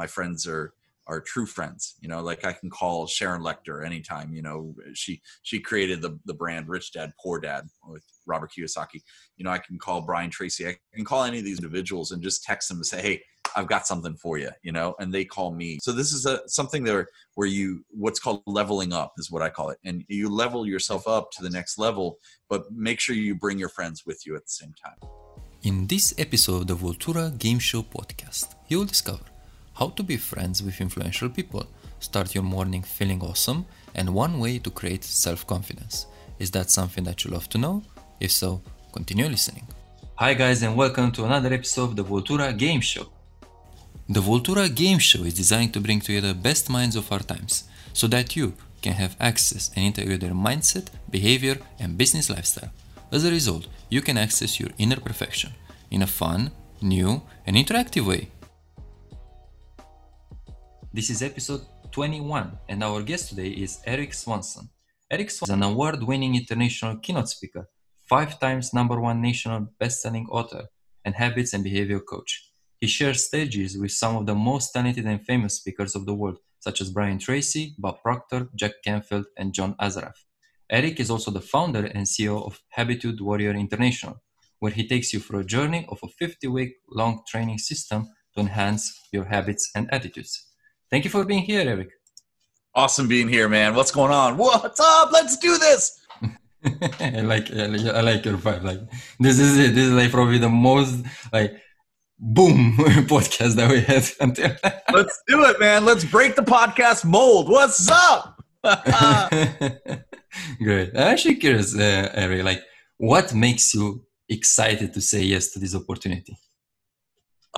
my friends are are true friends. You know, like I can call Sharon Lechter anytime. You know, she she created the the brand Rich Dad Poor Dad with Robert Kiyosaki. You know, I can call Brian Tracy. I can call any of these individuals and just text them and say, "Hey, I've got something for you." You know, and they call me. So this is a something there where you what's called leveling up is what I call it, and you level yourself up to the next level, but make sure you bring your friends with you at the same time. In this episode of the Voltura Game Show podcast, you'll discover how to be friends with influential people, start your morning feeling awesome, and one way to create self confidence. Is that something that you love to know? If so, continue listening. Hi, guys, and welcome to another episode of the Voltura Game Show. The Voltura Game Show is designed to bring together best minds of our times so that you can have access and integrate their mindset, behavior, and business lifestyle. As a result, you can access your inner perfection in a fun, new, and interactive way. This is episode 21, and our guest today is Eric Swanson. Eric Swanson is an award winning international keynote speaker, five times number one national best selling author, and habits and behavior coach. He shares stages with some of the most talented and famous speakers of the world, such as Brian Tracy, Bob Proctor, Jack Canfield, and John Assaraf. Eric is also the founder and CEO of Habitude Warrior International, where he takes you through a journey of a 50 week long training system to enhance your habits and attitudes. Thank you for being here, Eric. Awesome being here, man. What's going on? What's up? Let's do this. I like I like your vibe. Like this is it. This is like probably the most like boom podcast that we had until. Let's do it, man. Let's break the podcast mold. What's up? Great. I'm actually curious, uh, Ari, like what makes you excited to say yes to this opportunity?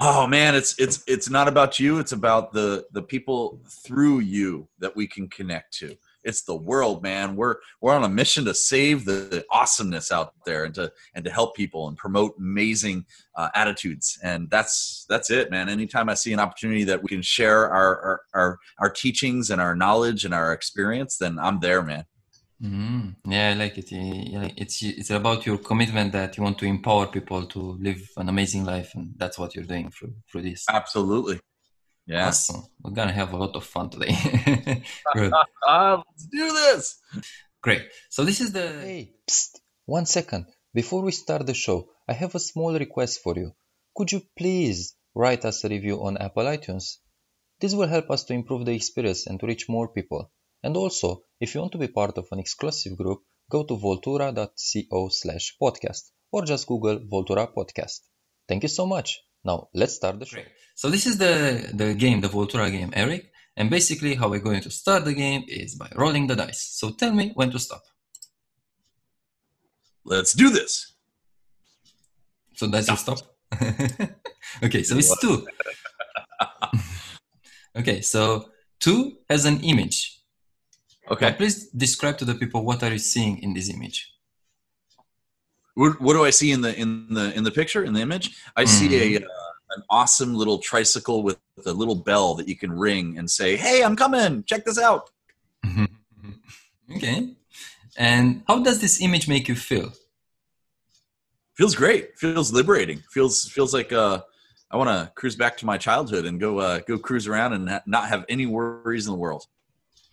Oh man, it's it's it's not about you. It's about the the people through you that we can connect to. It's the world, man. We're we're on a mission to save the, the awesomeness out there and to and to help people and promote amazing uh, attitudes. And that's that's it, man. Anytime I see an opportunity that we can share our our our, our teachings and our knowledge and our experience, then I'm there, man. Mm, yeah, I like it. It's it's about your commitment that you want to empower people to live an amazing life, and that's what you're doing through through this. Absolutely. Yeah. Awesome. We're gonna have a lot of fun today. Good. Uh, let's do this. Great. So this is the. Hey, psst, one second. Before we start the show, I have a small request for you. Could you please write us a review on Apple iTunes? This will help us to improve the experience and to reach more people. And also, if you want to be part of an exclusive group, go to voltura.co slash podcast or just Google Voltura Podcast. Thank you so much. Now, let's start the show. Great. So this is the, the game, the Voltura game, Eric. And basically how we're going to start the game is by rolling the dice. So tell me when to stop. Let's do this. So that's your stop? okay, so it's two. okay, so two has an image. Okay. Now please describe to the people what are you seeing in this image. What, what do I see in the in the in the picture in the image? I see a uh, an awesome little tricycle with, with a little bell that you can ring and say, "Hey, I'm coming. Check this out." okay. And how does this image make you feel? Feels great. Feels liberating. Feels feels like uh, I want to cruise back to my childhood and go uh, go cruise around and ha- not have any worries in the world.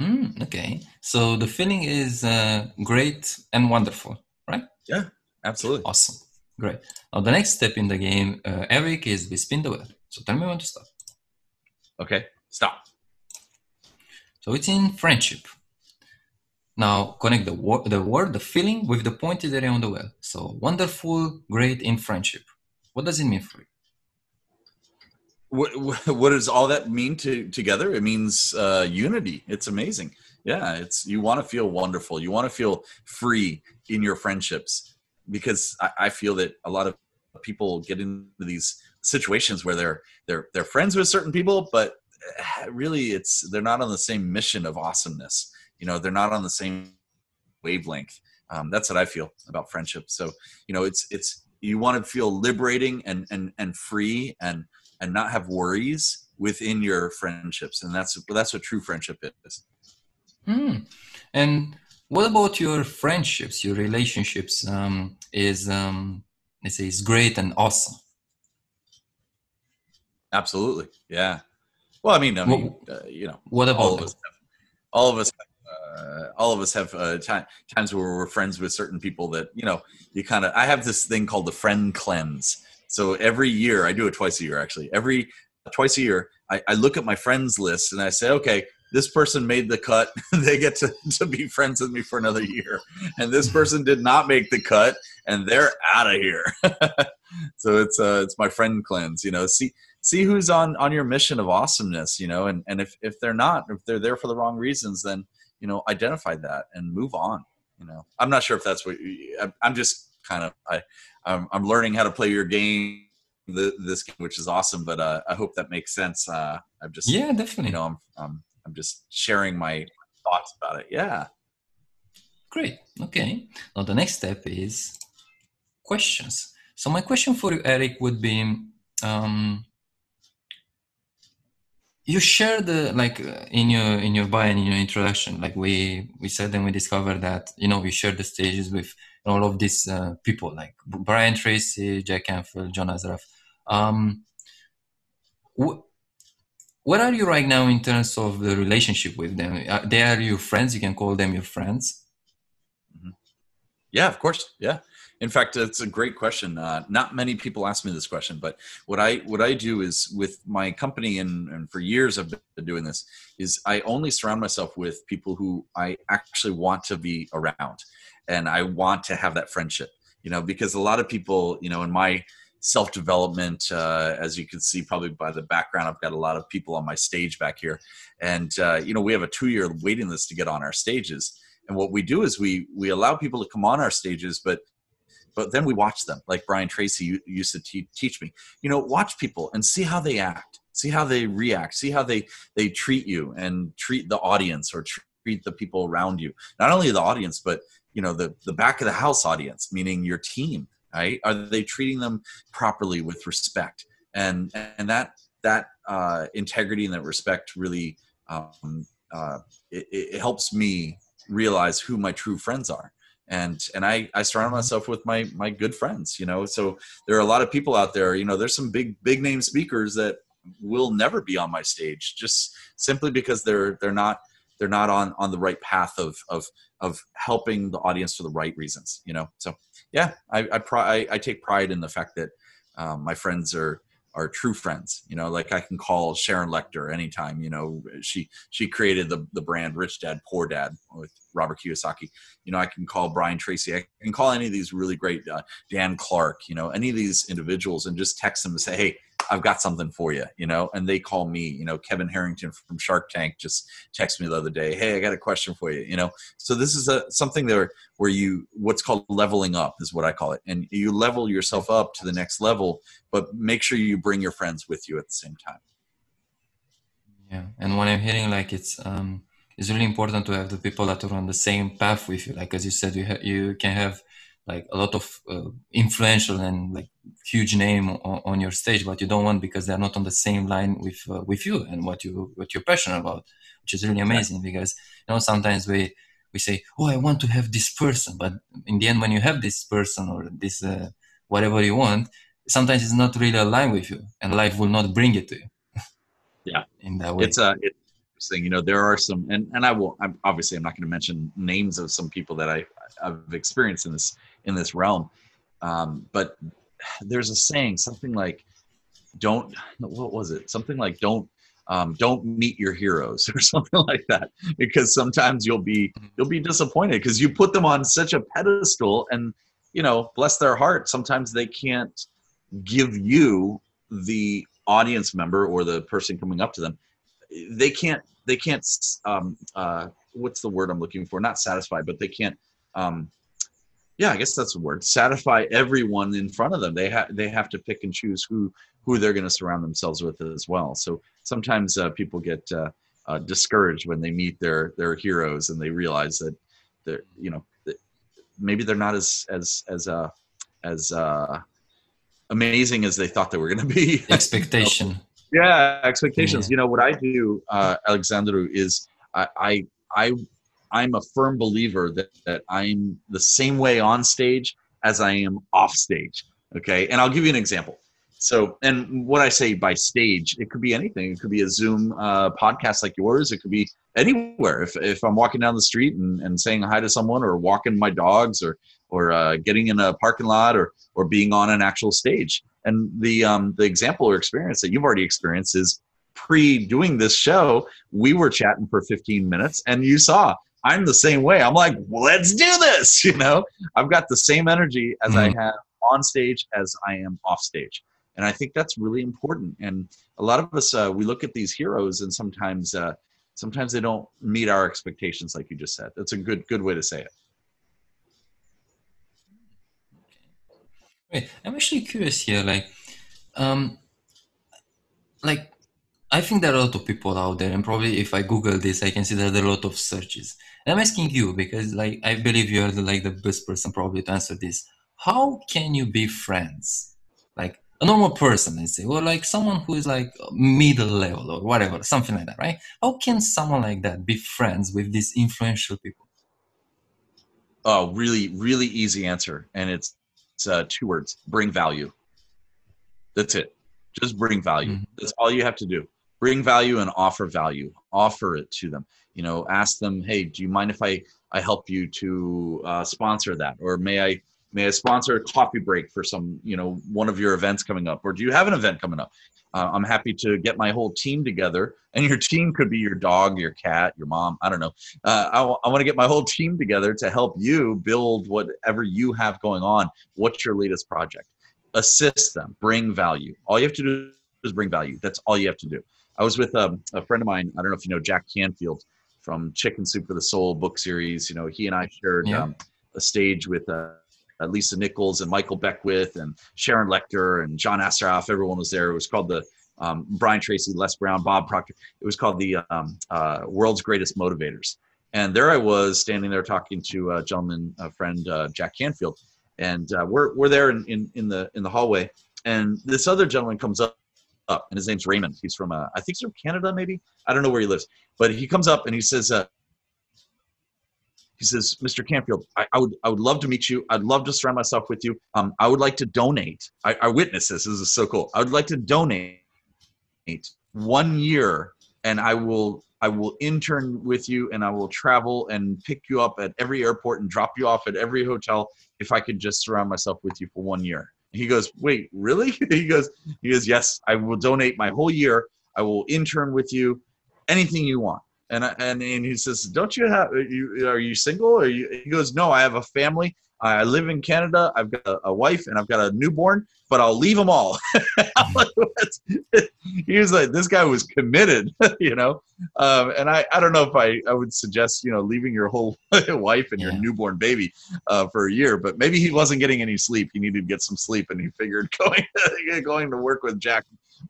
Mm, okay. So the feeling is uh, great and wonderful, right? Yeah, absolutely. Awesome. Great. Now the next step in the game, uh, Eric, is we spin the wheel. So tell me when to stop. Okay, stop. So it's in friendship. Now connect the word, the word, the feeling with the pointed area on the wheel. So wonderful, great in friendship. What does it mean for you? What, what does all that mean to together? It means uh, unity. It's amazing. Yeah, it's you want to feel wonderful. You want to feel free in your friendships because I, I feel that a lot of people get into these situations where they're they're they're friends with certain people, but eh, really it's they're not on the same mission of awesomeness. You know, they're not on the same wavelength. Um, that's what I feel about friendship. So you know, it's it's you want to feel liberating and and and free and and not have worries within your friendships and that's that's what true friendship is Hmm. And what about your friendships, your relationships? Um, is um, let's say is great and awesome. absolutely yeah Well, I mean, I mean, uh, you know, what about all of us? Have, all of us. Uh, all of us have uh, time, times where we're friends with certain people that you know you kind of. I have this thing called the friend cleanse. So every year, I do it twice a year actually. Every twice a year, I, I look at my friends list and I say, okay, this person made the cut. They get to, to be friends with me for another year. And this person did not make the cut and they're out of here. So it's uh it's my friend cleanse you know. See see who's on on your mission of awesomeness you know and and if if they're not if they're there for the wrong reasons then you know identify that and move on you know. I'm not sure if that's what i'm just kind of i I'm, I'm learning how to play your game the, this game which is awesome but uh i hope that makes sense. Uh i'm just yeah definitely. you know i'm i'm, I'm just sharing my thoughts about it. Yeah. Great. Okay. Now the next step is questions. So my question for you eric would be um you shared the like uh, in your in your bio and in your introduction like we we said and we discovered that you know we shared the stages with all of these uh, people like brian tracy jack canfield john assaraf um wh- where are you right now in terms of the relationship with them? Uh, they are your friends you can call them your friends? Mm-hmm. yeah of course yeah. In fact, it's a great question. Uh, not many people ask me this question, but what I what I do is with my company and, and for years I've been doing this is I only surround myself with people who I actually want to be around, and I want to have that friendship. You know, because a lot of people, you know, in my self development, uh, as you can see probably by the background, I've got a lot of people on my stage back here, and uh, you know, we have a two year waiting list to get on our stages. And what we do is we we allow people to come on our stages, but but then we watch them like brian tracy used to te- teach me you know watch people and see how they act see how they react see how they they treat you and treat the audience or treat the people around you not only the audience but you know the the back of the house audience meaning your team right are they treating them properly with respect and and that that uh, integrity and that respect really um, uh, it, it helps me realize who my true friends are and and I I surround mm-hmm. myself with my my good friends. You know, so there are a lot of people out there. You know, there's some big big name speakers that will never be on my stage just simply because they're they're not they're not on on the right path of of of helping the audience for the right reasons. You know, so yeah, I I, I, I take pride in the fact that um, my friends are are true friends. You know, like I can call Sharon Lechter anytime. You know, she she created the the brand Rich Dad Poor Dad with Robert Kiyosaki. You know, I can call Brian Tracy. I can call any of these really great uh, Dan Clark. You know, any of these individuals and just text them and say, hey I've got something for you, you know, and they call me, you know, Kevin Harrington from Shark Tank just texted me the other day, Hey, I got a question for you, you know? So this is a, something there where you, what's called leveling up is what I call it. And you level yourself up to the next level, but make sure you bring your friends with you at the same time. Yeah. And when I'm hearing like it's, um, it's really important to have the people that are on the same path with you. Like, as you said, you, ha- you can have like a lot of uh, influential and like huge name on, on, your stage, but you don't want because they're not on the same line with uh, with you and what you what you're passionate about, which is really amazing. Because you know sometimes we we say, oh, I want to have this person, but in the end, when you have this person or this uh, whatever you want, sometimes it's not really aligned with you, and life will not bring it to you. yeah, in that way, it's a. Uh, it's interesting. You know, there are some, and and I will. I'm, obviously, I'm not going to mention names of some people that I I've experienced in this in this realm. Um, but there's a saying, something like, "Don't." What was it? Something like, "Don't." Um, don't meet your heroes or something like that because sometimes you'll be you'll be disappointed because you put them on such a pedestal and you know bless their heart sometimes they can't give you the audience member or the person coming up to them they can't they can't um, uh, what's the word i'm looking for not satisfied but they can't um, yeah, I guess that's the word. Satisfy everyone in front of them. They have they have to pick and choose who who they're going to surround themselves with as well. So sometimes uh, people get uh, uh, discouraged when they meet their their heroes and they realize that they're you know that maybe they're not as as as uh, as uh, amazing as they thought they were going to be. Expectation. yeah, expectations. Yeah. You know what I do, uh, Alexandru, is I I, I I'm a firm believer that, that I'm the same way on stage as I am off stage. Okay. And I'll give you an example. so, and what I say by stage, it could be anything. It could be a Zoom uh, podcast like yours. It could be anywhere. If, if I'm walking down the street and, and saying hi to someone, or walking my dogs, or or uh, getting in a parking lot, or or being on an actual stage. And the um, the example or experience that you've already experienced is pre doing this show. We were chatting for 15 minutes, and you saw I'm the same way. I'm like, let's do this. You know, I've got the same energy as mm-hmm. I have on stage as I am off stage and i think that's really important and a lot of us uh, we look at these heroes and sometimes uh, sometimes they don't meet our expectations like you just said that's a good good way to say it Wait, i'm actually curious here like um like i think there are a lot of people out there and probably if i google this i can see that there are a lot of searches and i'm asking you because like i believe you're the, like the best person probably to answer this how can you be friends like a normal person, let's say, or like someone who is like middle level or whatever, something like that, right? How can someone like that be friends with these influential people? Oh, really, really easy answer, and it's, it's uh, two words: bring value. That's it. Just bring value. Mm-hmm. That's all you have to do. Bring value and offer value. Offer it to them. You know, ask them, "Hey, do you mind if I I help you to uh, sponsor that, or may I may I sponsor a coffee break for some, you know, one of your events coming up, or do you have an event coming up? Uh, I'm happy to get my whole team together, and your team could be your dog, your cat, your mom. I don't know. Uh, I, w- I want to get my whole team together to help you build whatever you have going on. What's your latest project? Assist them, bring value. All you have to do is bring value. That's all you have to do. I was with um, a friend of mine. I don't know if you know Jack Canfield from Chicken Soup for the Soul book series. You know, he and I shared yeah. um, a stage with. Uh, uh, Lisa Nichols and Michael Beckwith and Sharon Lechter and John Assaraf. Everyone was there. It was called the um, Brian Tracy, Les Brown, Bob Proctor. It was called the um, uh, World's Greatest Motivators. And there I was standing there talking to a gentleman, a friend, uh, Jack Canfield. And uh, we're, we're there in, in, in, the, in the hallway. And this other gentleman comes up, up and his name's Raymond. He's from, uh, I think he's from Canada, maybe. I don't know where he lives. But he comes up and he says, uh, he says, Mr. Canfield, I, I, would I would love to meet you. I'd love to surround myself with you. Um, I would like to donate. I, I witness this. This is so cool. I would like to donate one year, and I will I will intern with you, and I will travel and pick you up at every airport and drop you off at every hotel if I could just surround myself with you for one year. He goes, wait, really? he goes, he goes, yes, I will donate my whole year. I will intern with you, anything you want. And and and he says, "Don't you have? Are you, are you single?" Or you, he goes, "No, I have a family. I live in Canada. I've got a, a wife and I've got a newborn, but I'll leave them all." he was like, "This guy was committed," you know. Um, and I I don't know if I I would suggest you know leaving your whole wife and your yeah. newborn baby uh, for a year, but maybe he wasn't getting any sleep. He needed to get some sleep, and he figured going going to work with Jack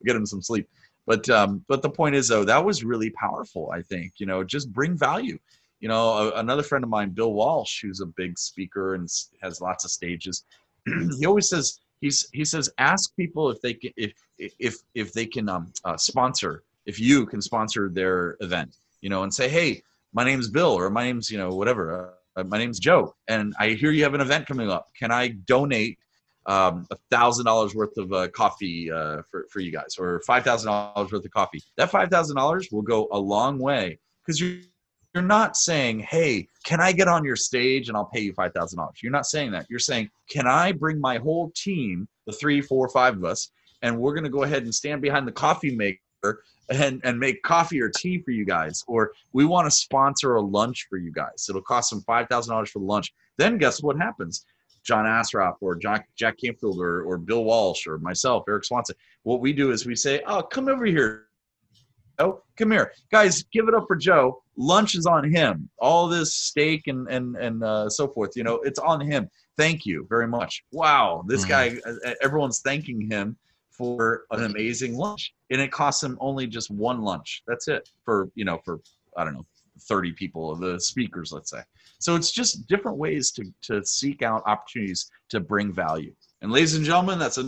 get him some sleep. But um, but the point is though that was really powerful. I think you know just bring value. You know, a, another friend of mine, Bill Walsh, who's a big speaker and has lots of stages. he always says he's he says ask people if they can if if if they can um, uh, sponsor if you can sponsor their event. You know, and say hey, my name's Bill or my name's you know whatever. Uh, my name's Joe, and I hear you have an event coming up. Can I donate um, a thousand dollars worth of uh, coffee uh, for, for you guys or five thousand dollars worth of coffee that five thousand dollars will go a long way because you're you're not saying hey can i get on your stage and i'll pay you five thousand dollars you're not saying that you're saying can i bring my whole team the three four five of us and we're going to go ahead and stand behind the coffee maker and, and make coffee or tea for you guys or we want to sponsor a lunch for you guys it'll cost them five thousand dollars for the lunch then guess what happens John Assaraf or Jack, Jack Canfield or, or Bill Walsh or myself, Eric Swanson. What we do is we say, oh, come over here. Oh, come here. Guys, give it up for Joe. Lunch is on him. All this steak and, and, and uh, so forth, you know, it's on him. Thank you very much. Wow. This mm-hmm. guy, everyone's thanking him for an amazing lunch. And it costs him only just one lunch. That's it for, you know, for, I don't know, 30 people, of the speakers, let's say. So it's just different ways to, to seek out opportunities to bring value. And ladies and gentlemen, that's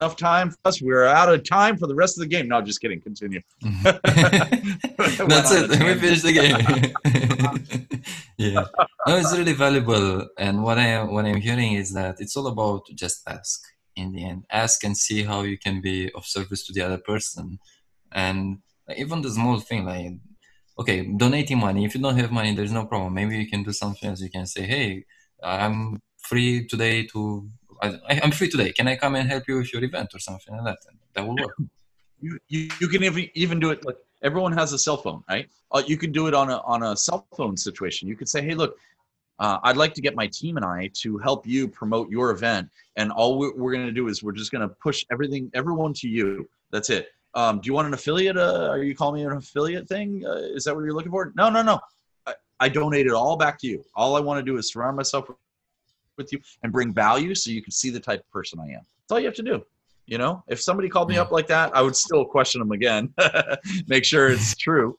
enough time for us. We're out of time for the rest of the game. No, just kidding. Continue. that's it. We finished the game. yeah. No, it's really valuable. And what I what I'm hearing is that it's all about just ask. in the end ask and see how you can be of service to the other person and even the small thing like okay donating money if you don't have money there's no problem maybe you can do something else you can say hey i'm free today to I, am free today can i come and help you with your event or something like that that will work you, you, you can even, even do it like everyone has a cell phone right uh, you can do it on a on a cell phone situation you could say hey look uh, I'd like to get my team and I to help you promote your event. And all we're, we're going to do is we're just going to push everything, everyone to you. That's it. Um, do you want an affiliate? Uh, are you calling me an affiliate thing? Uh, is that what you're looking for? No, no, no. I, I donate it all back to you. All I want to do is surround myself with you and bring value so you can see the type of person I am. That's all you have to do. You know, if somebody called me up like that, I would still question them again, make sure it's true.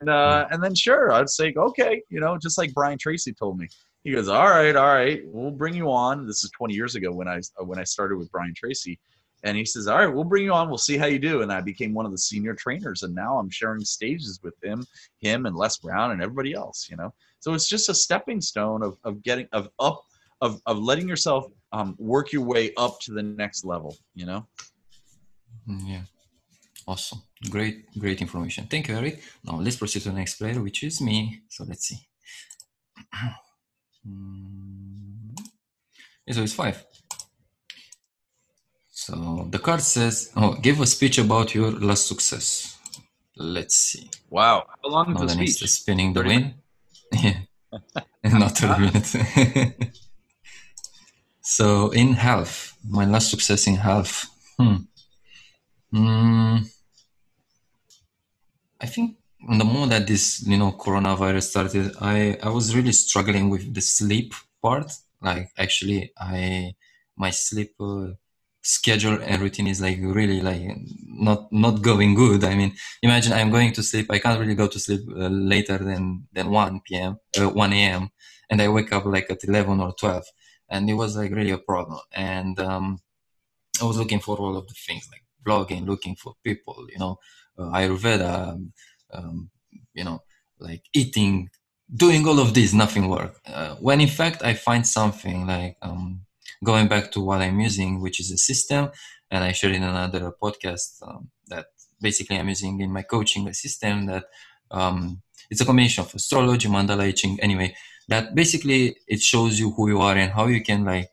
And, uh, and then sure, I'd say, okay, you know, just like Brian Tracy told me. He goes, all right, all right, we'll bring you on. This is 20 years ago when I when I started with Brian Tracy, and he says, all right, we'll bring you on. We'll see how you do. And I became one of the senior trainers, and now I'm sharing stages with him, him and Les Brown and everybody else. You know, so it's just a stepping stone of of getting of up of of letting yourself um, work your way up to the next level. You know. Mm, yeah. Awesome. Great, great information. Thank you, Eric. Now let's proceed to the next player, which is me. So let's see. So it's five. So the card says, "Oh, give a speech about your last success." Let's see. Wow, how long is the speech? Spinning the win. Yeah, not thirty minutes. so in half, my last success in half. Hmm. Mm, I think the moment that this you know coronavirus started, I I was really struggling with the sleep part. Like actually, I my sleep uh, schedule and routine is like really like not not going good. I mean, imagine I'm going to sleep. I can't really go to sleep uh, later than than one p.m. Uh, one a.m. and I wake up like at eleven or twelve, and it was like really a problem. And um, I was looking for all of the things like blogging, looking for people, you know, uh, Ayurveda, um, um, you know, like eating, doing all of this, nothing work. Uh, when in fact I find something like um, going back to what I'm using, which is a system, and I shared in another podcast um, that basically I'm using in my coaching a system that um, it's a combination of astrology, mandala etching, anyway. That basically it shows you who you are and how you can like,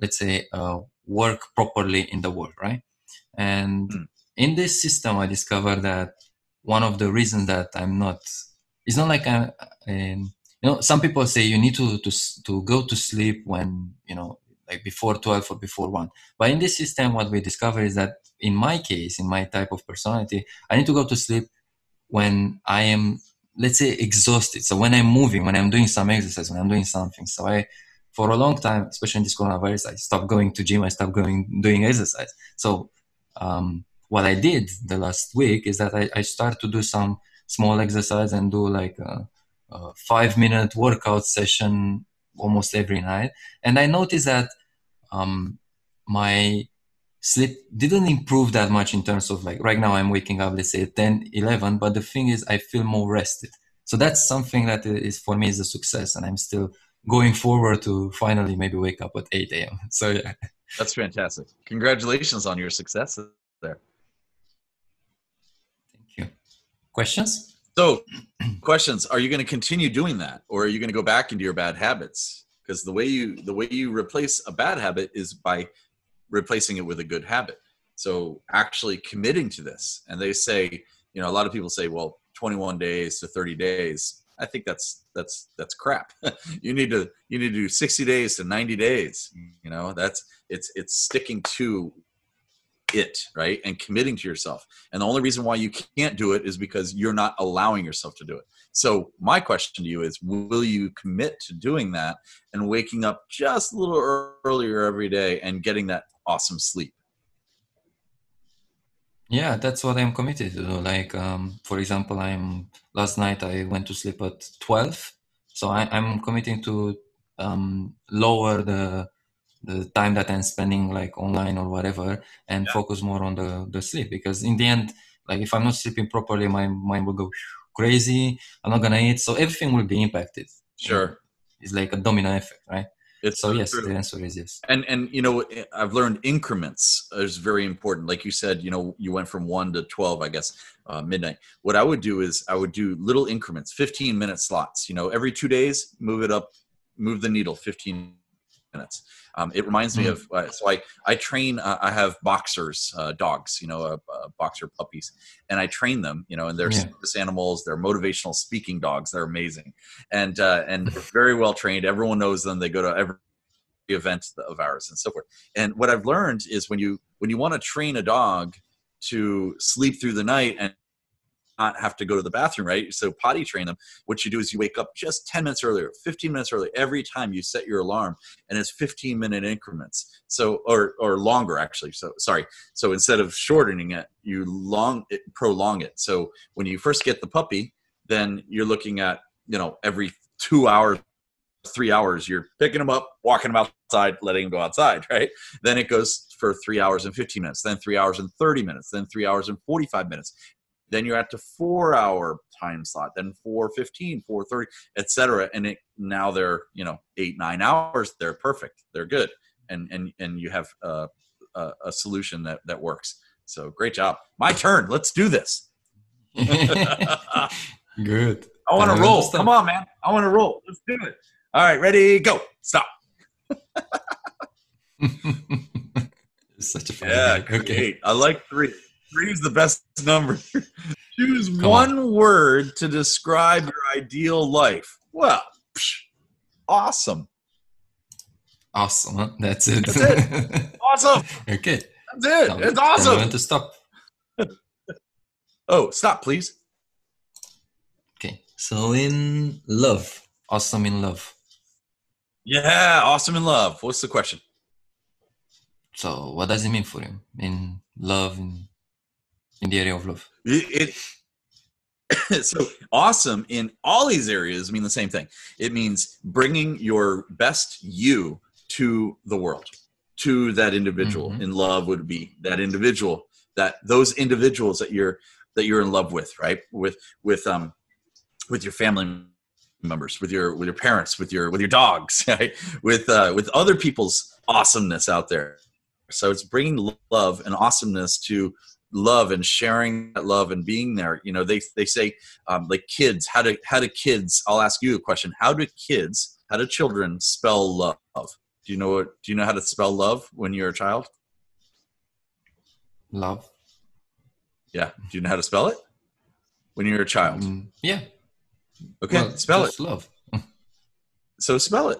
let's say, uh, work properly in the world, right? And mm. in this system, I discovered that one of the reasons that I'm not, it's not like I'm, um, you know, some people say you need to, to, to go to sleep when, you know, like before 12 or before 1. But in this system, what we discover is that in my case, in my type of personality, I need to go to sleep when I am, let's say, exhausted. So when I'm moving, when I'm doing some exercise, when I'm doing something. So I, for a long time, especially in this coronavirus, I stopped going to gym. I stopped going doing exercise. So um, what I did the last week is that I, I start to do some small exercise and do like a, a five minute workout session almost every night. And I noticed that um, my sleep didn't improve that much in terms of like right now I'm waking up, let's say 10, 11, but the thing is I feel more rested. So that's something that is for me is a success. And I'm still going forward to finally maybe wake up at 8 a.m. So yeah. That's fantastic. Congratulations on your success there. Thank you. Questions? So, questions: Are you going to continue doing that, or are you going to go back into your bad habits? Because the way you the way you replace a bad habit is by replacing it with a good habit. So, actually committing to this, and they say, you know, a lot of people say, well, 21 days to 30 days. I think that's that's that's crap. you need to you need to do 60 days to 90 days. You know, that's it's it's sticking to it, right? And committing to yourself. And the only reason why you can't do it is because you're not allowing yourself to do it. So, my question to you is will you commit to doing that and waking up just a little earlier every day and getting that awesome sleep? Yeah, that's what I'm committed to. Like, um, for example, I'm last night I went to sleep at 12. So I, am committing to um, lower the the time that I'm spending like online or whatever and yeah. focus more on the, the sleep because in the end, like if I'm not sleeping properly, my mind will go crazy. I'm not gonna eat. So everything will be impacted. Sure. It's like a domino effect, right? It's So yes, true. the answer is yes. and and you know i've learned increments is very important like you said you know you went from 1 to 12 i guess uh, midnight what i would do is i would do little increments 15 minute slots you know every two days move it up move the needle 15 minutes um, it reminds me Mm. of uh, so i i train uh, i have boxers uh, dogs you know uh, uh, boxer puppies and i train them you know and they're Yeah. service animals they're motivational speaking dogs they're amazing and uh, and they're very well trained everyone knows them they go to every event of ours and so forth. And what I've learned is when you when you want to train a dog to sleep through the night and not have to go to the bathroom, right? So potty train them. What you do is you wake up just 10 minutes earlier, 15 minutes earlier every time you set your alarm and it's 15 minute increments. So or or longer actually. So sorry. So instead of shortening it, you long it, prolong it. So when you first get the puppy, then you're looking at, you know, every 2 hours three hours you're picking them up walking them outside letting them go outside right then it goes for three hours and 15 minutes then three hours and 30 minutes then three hours and 45 minutes then you're at the four hour time slot then 415 430 etc and it now they're you know eight nine hours they're perfect they're good and and and you have a, a, a solution that that works so great job my turn let's do this Good. i want to roll understand. come on man i want to roll let's do it all right ready go stop It's such a fun Yeah. Okay. I like three. Three is the best number. Choose Come one word to describe your ideal life. Well, psh, awesome. Awesome. Huh? That's it. That's okay. Awesome. That's it. Now, It's awesome. To stop. Oh, stop, please. Okay. So in love. Awesome in love. Yeah, awesome in love. What's the question? So what does it mean for you in love in in the area of love? It, it so awesome in all these areas mean the same thing. It means bringing your best you to the world, to that individual. Mhm. In love would be that individual, that those individuals that you're that you're in love with, right? With with um with your family members, with your with your parents, with your with your dogs, right? With uh, with other people's awesomeness out there. So it's bringing love and awesomeness to love and sharing that love and being there. You know, they they say um, like kids. How do how do kids? I'll ask you a question. How do kids? How do children spell love? Do you know what? Do you know how to spell love when you're a child? Love. Yeah. Do you know how to spell it when you're a child? Mm, yeah. Okay, Well, spell it. Love. So spell it.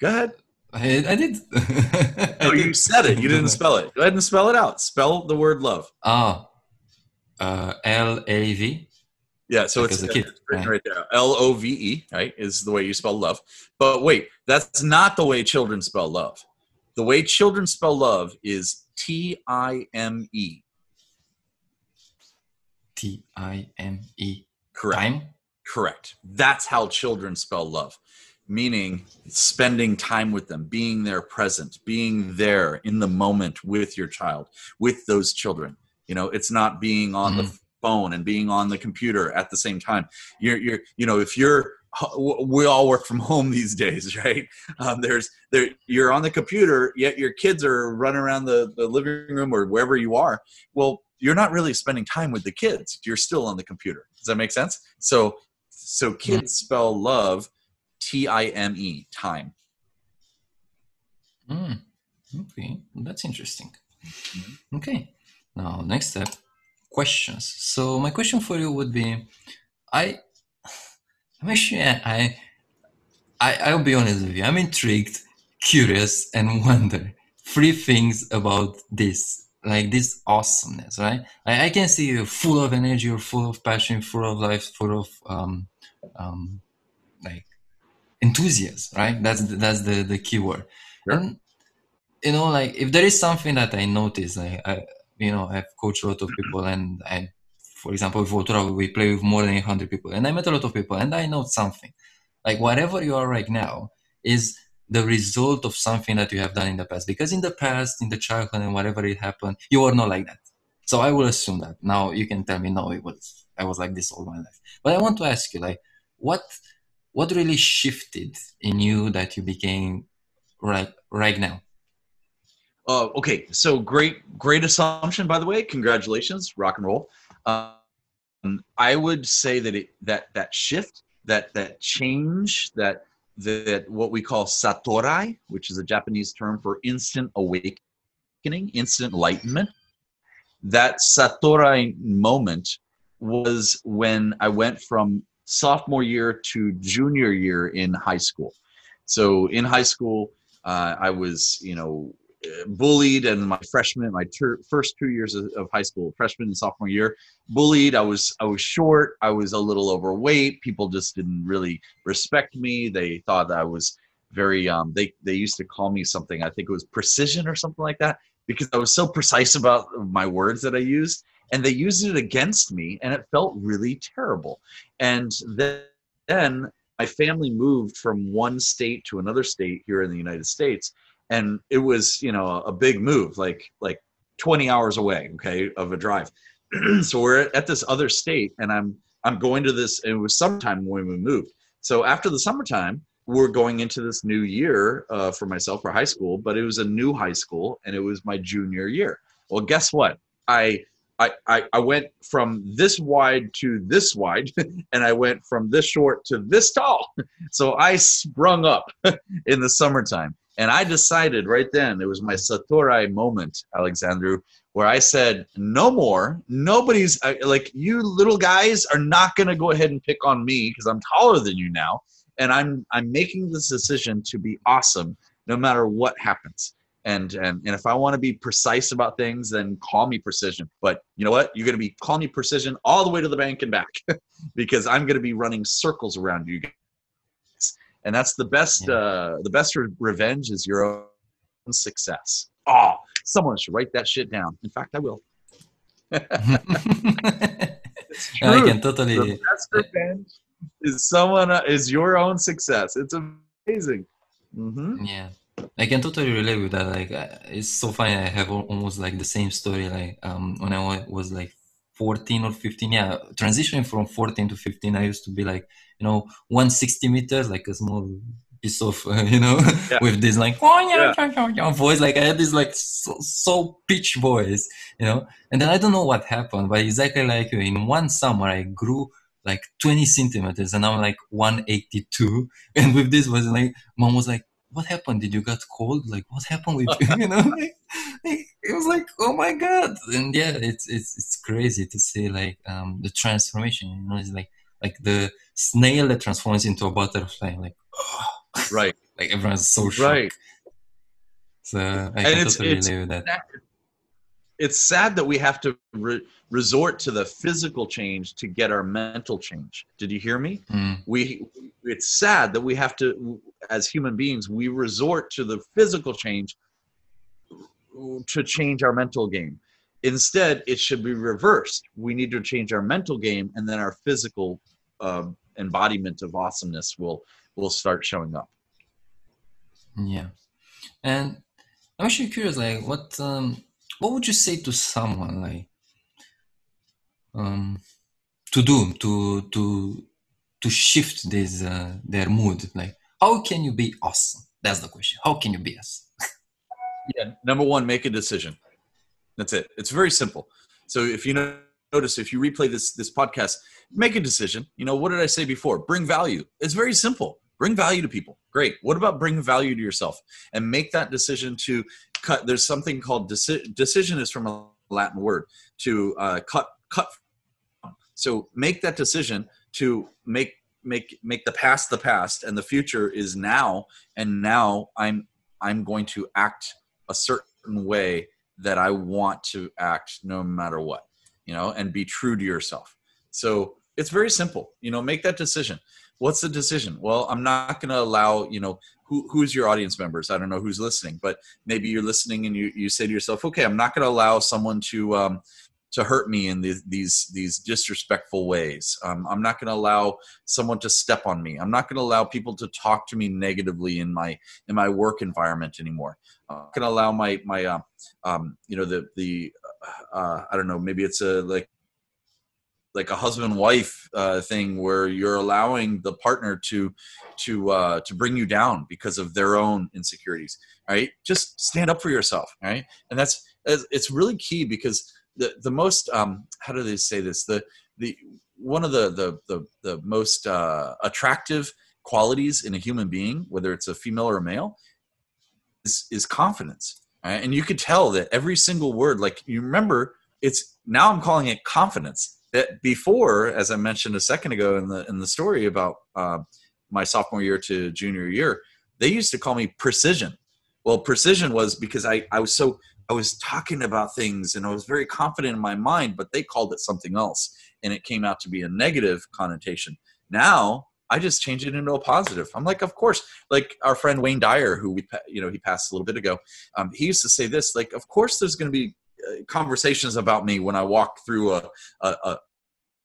Go ahead. I, I did. I No, you said it. You didn't spell it. Go ahead and spell it out. Spell the word love. Ah. Uh, L A V. Yeah, so Like it's, it's written right. right there. L O V E, right, is the way you spell love. But wait, that's not the way children spell love. The way children spell love is T I M E. T I M E. Correct. Time. Correct. That's how children spell love, meaning spending time with them, being there present, being there in the moment with your child, with those children. You know, it's not being on the phone and being on the computer at the same time. You're, you're, you know, if you're, we all work from home these days, right? Um, there's, there, you're on the computer, yet your kids are running around the, the living room or wherever you are. Well, you're not really spending time with the kids. You're still on the computer. Does that make sense? So, so kids spell love T I M E, time. Mm. Okay, that's interesting. Mm-hmm. Okay, now next step, questions. So my question for you would be, I, I'm actually, I, I, I'll be honest with you. I'm intrigued, curious, and wonder three things about this, like this awesomeness, right? I, I can see you full of energy, you're full of passion, full of life, full of um, um, like enthusiasm, right? That's the, that's the the key word. Sure. And you know, like if there is something that I notice, like I, you know, I've coached a lot of people, and I, for example, with Voltura, we play with more than 100 people, and I met a lot of people, and I know something, like whatever you are right now is the result of something that you have done in the past. Because in the past, in the childhood, and whatever it happened, you were not like that. So I will assume that. Now you can tell me, no, it was I was like this all my life. But I want to ask you, like, what what really shifted in you that you became right right now? Uh, okay, so great, great assumption. By the way, congratulations, rock and roll. Um, I would say that it that that shift, that that change, that that what we call satorai, which is a Japanese term for instant awakening, instant enlightenment. That satorai moment was when I went from sophomore year to junior year in high school. So in high school, uh, I was, you know, bullied and my freshman my ter- first two years of, of, high school freshman and sophomore year bullied. I was i was short. I was a little overweight. People just didn't really respect me. They thought i was very um they they used to call me something i think it was precision or something like that because i was so precise about my words that i used and they used it against me and it felt really terrible. And then, my family moved from one state to another state here in the united states and it was you know a big move like like 20 hours away okay of a drive. So we're at this other state and i'm i'm going to this it was summertime when we moved. So after the summertime we're going into this new year uh, for myself for high school but it was a new high school and it was my junior year. Well guess what? I I, I, went from this wide to this wide, and I went from this short to this tall. So I sprung up in the summertime. And I decided right then, it was my Satorai moment, Alexandru, where I said, no more. Nobody's like, you little guys are not going to go ahead and pick on me because I'm taller than you now. And I'm, I'm making this decision to be awesome no matter what happens. And, and, and if I want to be precise about things, then call me precision. But you know what? You're going to be calling me precision all the way to the bank and back because I'm going to be running circles around you and that's the best yeah. uh, the best re- revenge is your own success oh someone should write that shit down in fact i will i can totally the best revenge is someone uh, is your own success it's amazing mm-hmm. yeah I can totally relate with that. Like, uh, it's so funny. I have almost like the same story. Like, um, when I was like 14 or 15, yeah, transitioning from 14 to 15, I used to be like, you know 160 meters like a small piece of uh, you know yeah. with this like oh, yeah, yeah. yeah, voice like i had this like so, so pitch voice you know and then i don't know what happened but exactly like in one summer i grew like 20 centimeters and i'm like 182 and with this was like mom was like what happened? Did you get cold? Like what happened with you? You know like, it was like oh my god. And yeah it's it's it's crazy to see like um the transformation you know it's like like the snail that transforms into a butterfly like oh, right. like everyone's so shocked. Right. So i and can it's, totally it's, with that it's sad that we have to re- resort to the physical change to get our mental change. Did you hear me? Mm. we it's sad that we have to as human beings we resort to the physical change to change our mental game. Instead it should be reversed. We need to change our mental game and then our physical uh, embodiment of awesomeness will will start showing up. Yeah, and I'm actually curious, like, what um, what would you say to someone like um, to do to to to shift this uh, their mood? Like, how can you be awesome? That's the question. How can you be awesome? yeah, number one, make a decision. That's it. It's very simple. So if you notice, if you replay this this podcast, make a decision. You know, what did I say before? Bring value. It's very simple. Bring value to people. Great. What about bring value to yourself and make that decision to cut? There's something called deci- decision is from a Latin word to uh, cut cut. So make that decision to make make make the past the past and the future is now and now i'm i'm going to act a certain way that i want to act no matter what you know and be true to yourself so it's very simple. You know, make that decision. What's the decision? Well, I'm not going to allow, you know, who, who's your audience members? I don't know who's listening, but maybe you're listening and you, you say to yourself, okay, I'm not going to allow someone to, um, to hurt me in these these, these disrespectful ways. Um, I'm not going to allow someone to step on me. I'm not going to allow people to talk to me negatively in my in my work environment anymore. I'm not going to allow my my uh, um, you know the the uh, I don't know maybe it's a like like a husband wife uh, thing where you're allowing the partner to to uh, to bring you down because of their own insecurities right? Just stand up for yourself right? And that's it's really key because the the most um how do they say this? The the one of the the the, the most uh, attractive qualities in a human being whether it's a female or a male is is confidence right? and you could tell that every single word like you remember it's now i'm calling it confidence that before as i mentioned a second ago in the in the story about uh, my sophomore year to junior year they used to call me precision well precision was because i i was so i was talking about things and i was very confident in my mind but they called it something else and it came out to be a negative connotation now I just change it into a positive. I'm like, of course, like our friend Wayne Dyer, who we, you know, he passed a little bit ago. Um, he used to say this, like, of course, there's going to be conversations about me when I walk through a, a, a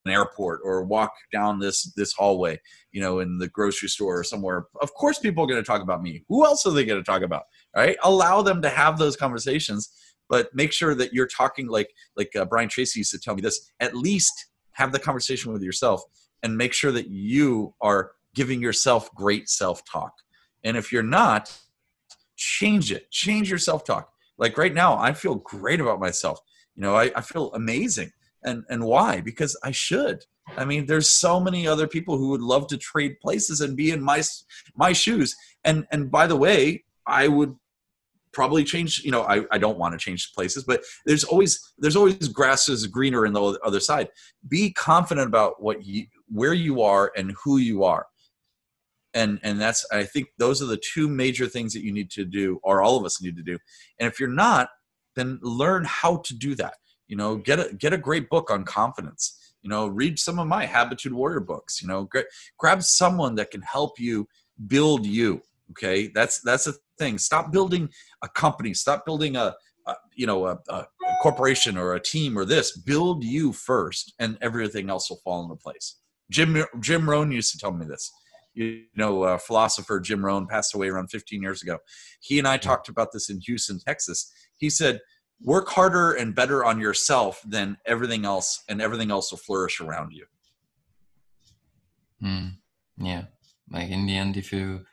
an airport or walk down this this hallway, you know, in the grocery store or somewhere. Of course, people are going to talk about me. Who else are they going to talk about? Right? Allow them to have those conversations, but make sure that you're talking like like uh, Brian Tracy used to tell me this. At least have the conversation with yourself and make sure that you are giving yourself great self talk. And if you're not, change it. Change your self talk. Like right now, I feel great about myself. You know, I, I feel amazing. And and why? Because I should. I mean, there's so many other people who would love to trade places and be in my my shoes. And and by the way, I would probably change you know I, I don't want to change places but there's always there's always grass is greener in the other side be confident about what you where you are and who you are and and that's i think those are the two major things that you need to do or all of us need to do. And if you're not then learn how to do that. You know get a get a great book on confidence. You know read some of my habitude warrior books. You know grab someone that can help you build you okay? That's that's a thing. Stop building a company. Stop building a, a you know a, a, corporation or a team or this. Build you first and everything else will fall into place. Jim Jim Rohn used to tell me this. You know, uh, philosopher Jim Rohn passed away around 15 years ago. He and I talked about this in Houston, Texas. He said, "Work harder and better on yourself than everything else, and everything else will flourish around you." Mm, yeah, like in the end, if you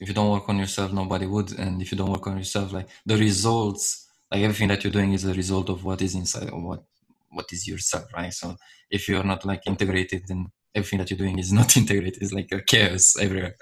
if you don't work on yourself, nobody would, and if you don't work on yourself, like the results, like everything that you're doing is a result of what is inside of what what is yourself, right? So if you're not like integrated, then everything that you're doing is not integrated. It's like a chaos everywhere.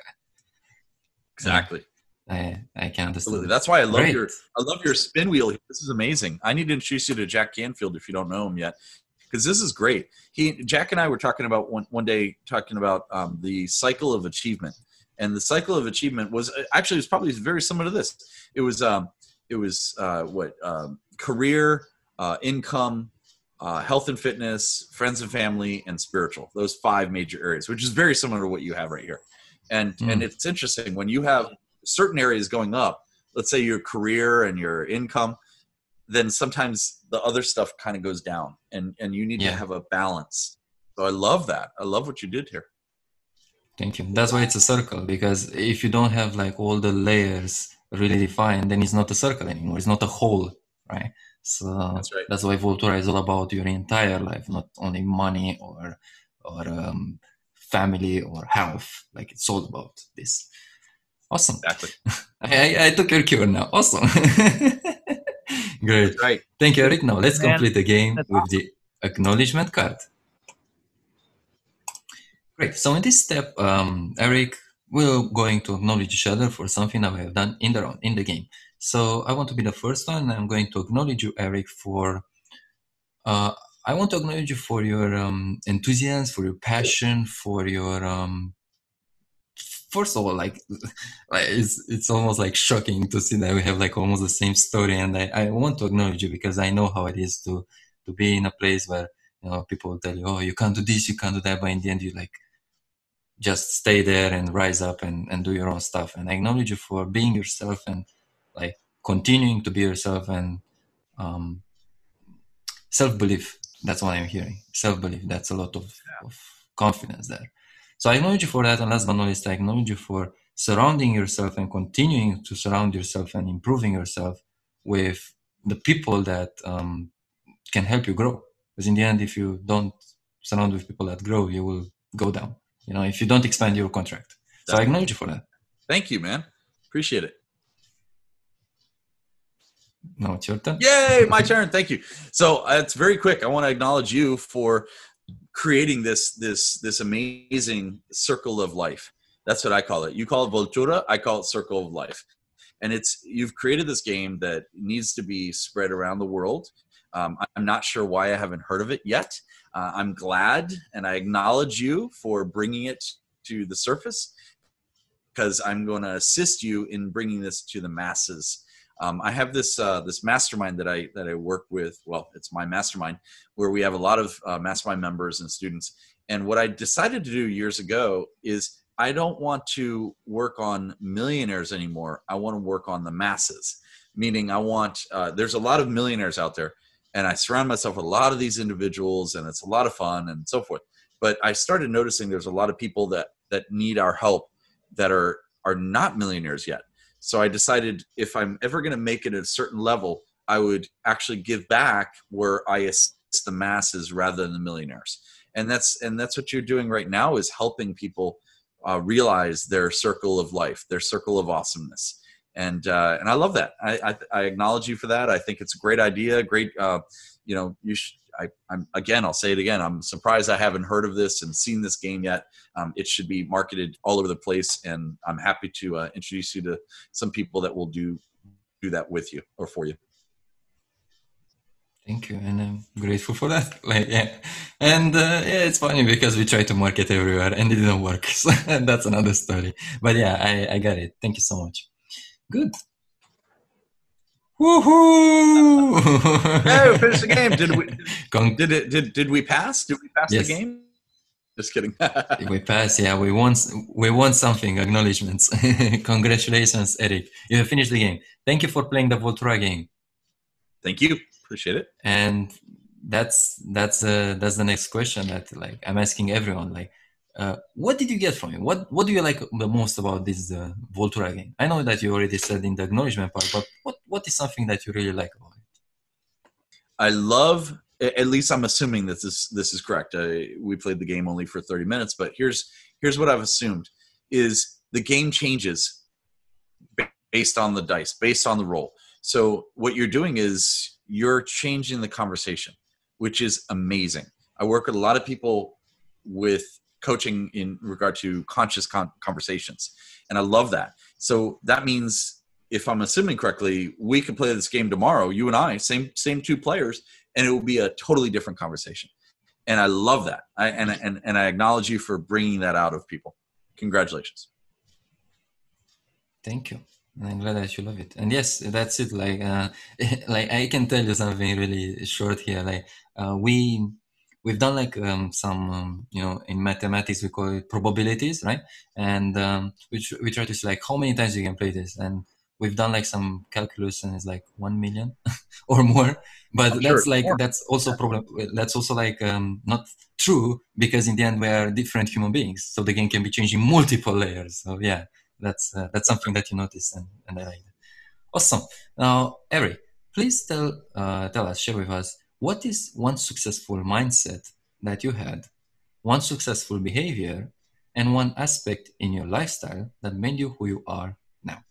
Exactly. I, I can understand. Absolutely. That's why I love Great. your I love your spin wheel. This is amazing. I need to introduce you to Jack Canfield if you don't know him yet, because this is great. He Jack and I were talking about one one day talking about um, the cycle of achievement, and the cycle of achievement was uh, actually it was probably very similar to this. It was um, it was uh, what um, career, uh, income, uh, health and fitness, friends and family, and spiritual. Those five major areas, which is very similar to what you have right here. And mm. and it's interesting when you have certain areas going up. Let's say your career and your income, then sometimes the other stuff kind of goes down, and and you need yeah. to have a balance. So I love that. I love what you did here. Thank you. That's why it's a circle because if you don't have like all the layers really defined, then it's not a circle anymore. It's not a hole, right? So that's, right. that's why Voltura is all about your entire life, not only money or or um, family or health. Like it's all about this. Awesome. Exactly. I, I, took your cure now. Awesome. Great. right. Thank you, Eric. Now let's Man, complete the game with awesome. the acknowledgement card. Great. So in this step, um, Eric, we're going to acknowledge each other for something that we have done in the round, in the game. So I want to be the first one. I'm going to acknowledge you, Eric, for. Uh, I want to acknowledge you for your um, enthusiasm, for your passion, for your. Um, first of all, like, it's it's almost like shocking to see that we have like almost the same story, and I, I want to acknowledge you because I know how it is to to be in a place where you know people tell you, oh, you can't do this, you can't do that, but in the end, you like just stay there and rise up and, and do your own stuff. And I acknowledge you for being yourself and like continuing to be yourself and um, self belief. That's what I'm hearing. Self belief. That's a lot of, yeah. of confidence there. So I acknowledge you for that. And last but not least, I acknowledge you for surrounding yourself and continuing to surround yourself and improving yourself with the people that um, can help you grow. Because in the end, if you don't surround with people that grow, you will go down. You know, if you don't expand your contract. So I acknowledge you for that. Thank you, man. Appreciate it. No, it's your turn. Yay, my turn. Thank you. So uh, it's very quick. I want to acknowledge you for creating this this this amazing circle of life. That's what I call it. You call it Voltura. I call it Circle of Life. And it's you've created this game that needs to be spread around the world. Um, I'm not sure why I haven't heard of it yet. Uh, I'm glad and I acknowledge you for bringing it to the surface because I'm going to assist you in bringing this to the masses. Um, I have this uh, this mastermind that I that I work with. Well, it's my mastermind where we have a lot of uh, mastermind members and students. And what I decided to do years ago is I don't want to work on millionaires anymore. I want to work on the masses. Meaning, I want uh, there's a lot of millionaires out there, and I surround myself with a lot of these individuals, and it's a lot of fun and so forth. But I started noticing there's a lot of people that that need our help that are are not millionaires yet. So I decided if I'm ever going to make it at a certain level, I would actually give back where I assist the masses rather than the millionaires. And that's and that's what you're doing right now is helping people uh, realize their circle of life, their circle of awesomeness. And uh, and I love that. I, I, I acknowledge you for that. I think it's a great idea. Great, uh, you know, you should I, am again, I'll say it again. I'm surprised I haven't heard of this and seen this game yet. Um, it should be marketed all over the place, and I'm happy to uh, introduce you to some people that will do do that with you or for you. Thank you, and I'm grateful for that. Like, yeah, and uh, yeah, it's funny because we try to market everywhere and it didn't work. So that's another story. But yeah, I, I got it. Thank you so much. Good. Woohoo! hey, we finished the game. Did we? Did it? Did did we pass? Did we pass yes. the game? Just kidding. we passed. Yeah, we won. We won something. Acknowledgements. Congratulations, Eric. You have finished the game. Thank you for playing the Voltura game. Thank you. Appreciate it. And that's that's uh, that's the next question that like I'm asking everyone. Like, uh, what did you get from it? What What do you like the most about this uh, Voltura game? I know that you already said in the acknowledgement part, but what What is something that you really like about it? I love. At least I'm assuming that this this is correct. we played the game only for 30 minutes, but here's here's what I've assumed: is the game changes based on the dice, based on the roll. So what you're doing is you're changing the conversation, which is amazing. I work with a lot of people with coaching in regard to conscious con- conversations and i love that so that means if i'm assuming correctly we could play this game tomorrow you and i same same two players and it will be a totally different conversation and i love that I, and, and and i acknowledge you for bringing that out of people congratulations thank you I'm glad that you love it. And yes, that's it. Like, uh, like I can tell you something really short here. Like, uh, we we've done like um, some um, you know in mathematics we call it probabilities right? And um, we, tr- we try to see like how many times you can play this. And we've done like some calculus and it's like 1 million or more. But I'm that's sure. like more. that's also problem that's also like um, not true because in the end we are different human beings. So the game can be changing multiple layers. So yeah that's uh, that's something that you notice and, and i like. Awesome. Now eric please tell uh, tell us share with us what is one successful mindset that you had, one successful behavior, and one aspect in your lifestyle that made you who you are now?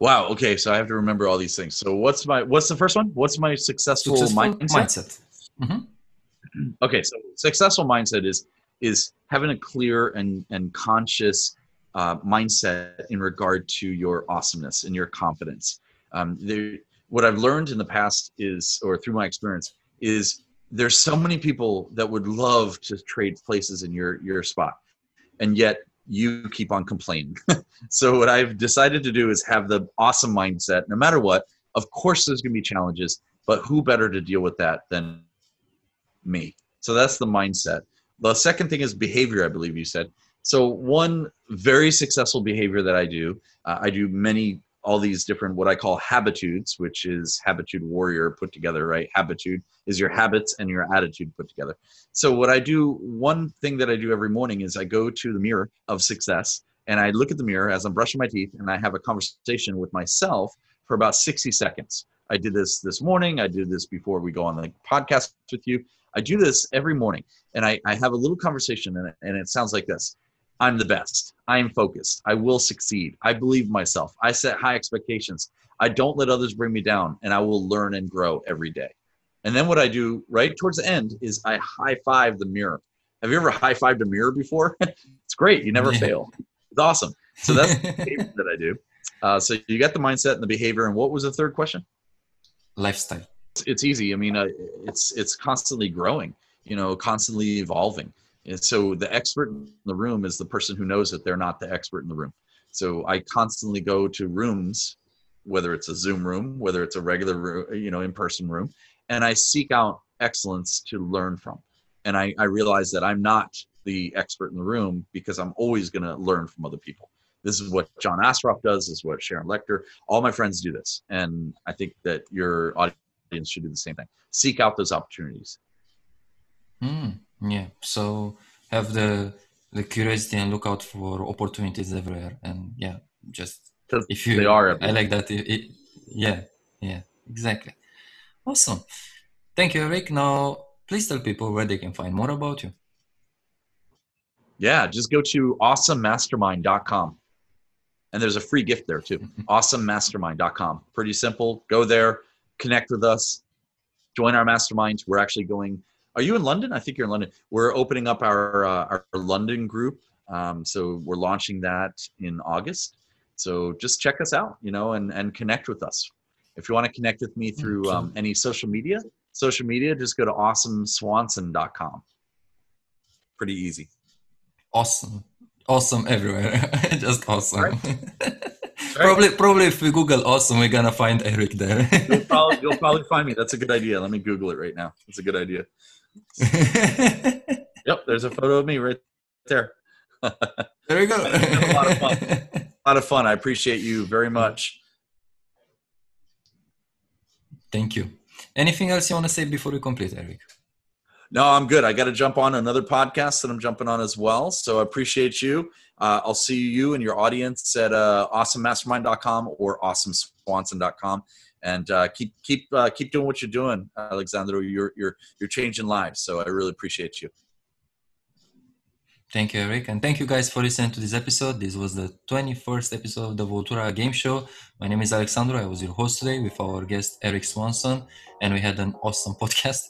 Wow. Okay, so I have to remember all these things. So what's my what's the first one? What's my successful, successful mindset? mindset. Mm-hmm. Okay, so successful mindset is is having a clear and and conscious uh, mindset in regard to your awesomeness and your confidence. Um, there, what I've learned in the past is, or through my experience, is there's so many people that would love to trade places in your your spot, and yet you keep on complaining. so what I've decided to do is have the awesome mindset. No matter what, of course there's going to be challenges, but who better to deal with that than me? So that's the mindset. The second thing is behavior. I believe you said. So one very successful behavior that I do, uh, I do many all these different what I call habitudes, which is habitude warrior put together, right? Habitude is your habits and your attitude put together. So what I do, one thing that I do every morning is I go to the mirror of success and I look at the mirror as I'm brushing my teeth and I have a conversation with myself for about 60 seconds. I did this this morning. I did this before we go on the podcast with you. I do this every morning and I, I have a little conversation and it, and it sounds like this. I'm the best. I am focused. I will succeed. I believe myself. I set high expectations. I don't let others bring me down and I will learn and grow every day. And then what I do right towards the end is I high five the mirror. Have you ever high fived a mirror before? it's great. You never yeah. fail. It's awesome. So that's that I do. Uh, so you got the mindset and the behavior. And what was the third question? Lifestyle. It's, it's easy. I mean, uh, it's it's constantly growing. You know, constantly evolving. And so the expert in the room is the person who knows that they're not the expert in the room. So I constantly go to rooms, whether it's a Zoom room, whether it's a regular, room, you know, in-person room, and I seek out excellence to learn from. And I, I realize that I'm not the expert in the room because I'm always going to learn from other people. This is what John Assaraf does. This is what Sharon Lechter. All my friends do this, and I think that your audience should do the same thing. Seek out those opportunities. Mm, yeah. So have the the curiosity and look out for opportunities everywhere, and yeah, just if you they are. Everywhere. I like that. It, it, yeah. Yeah. Exactly. Awesome. Thank you, Eric. Now, please tell people where they can find more about you. Yeah, just go to awesomemastermind.com. And there's a free gift there too. awesomemastermind.com. Pretty simple. Go there, connect with us, join our mastermind. We're actually going. Are you in London? I think you're in London. We're opening up our uh, our London group. Um, so we're launching that in August. So just check us out, you know, and and connect with us. If you want to connect with me through um, any social media, social media, just go to awesomeswanson.com. Pretty easy. Awesome. Awesome everywhere. just awesome. Right. probably probably if we Google awesome, we're gonna find Eric there. you'll, probably, you'll probably find me. That's a good idea. Let me Google it right now. That's a good idea. yep, there's a photo of me right there. there we go. a lot of fun. A lot of fun. I appreciate you very much. Thank you. Anything else you want to say before we complete, Eric? No, I'm good. I got to jump on another podcast that I'm jumping on as well. So I appreciate you. Uh, I'll see you and your audience at uh, awesomemastermind.com or awesomeswanson.com. And uh, keep keep uh, keep doing what you're doing, Alexandro. You're you're you're changing lives. So I really appreciate you. Thank you, Eric. And thank you guys for listening to this episode. This was the 21st episode of the Voltura Game Show. My name is Alexandro. I was your host today with our guest, Eric Swanson, and we had an awesome podcast.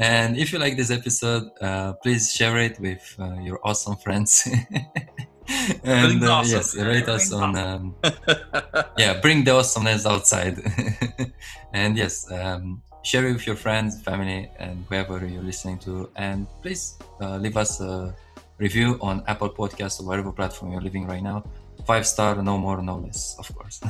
And if you like this episode, uh, please share it with uh, your awesome friends. and uh, awesome. yes, rate us on. Um, yeah, bring the awesomeness outside. and yes, um, share it with your friends, family, and whoever you're listening to. And please uh, leave us a review on Apple Podcasts or whatever platform you're living right now. Five star, no more, no less, of course.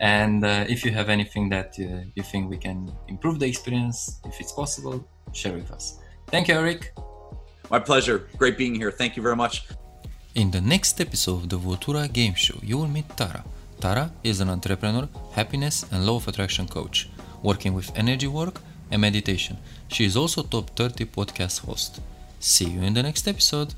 and uh, if you have anything that uh, you think we can improve the experience, if it's possible, share with us. Thank you, Eric. My pleasure. Great being here. Thank you very much. In the next episode of the Voltura Game Show, you will meet Tara. Tara is an entrepreneur, happiness, and law of attraction coach, working with energy work and meditation. She is also top 30 podcast host. See you in the next episode.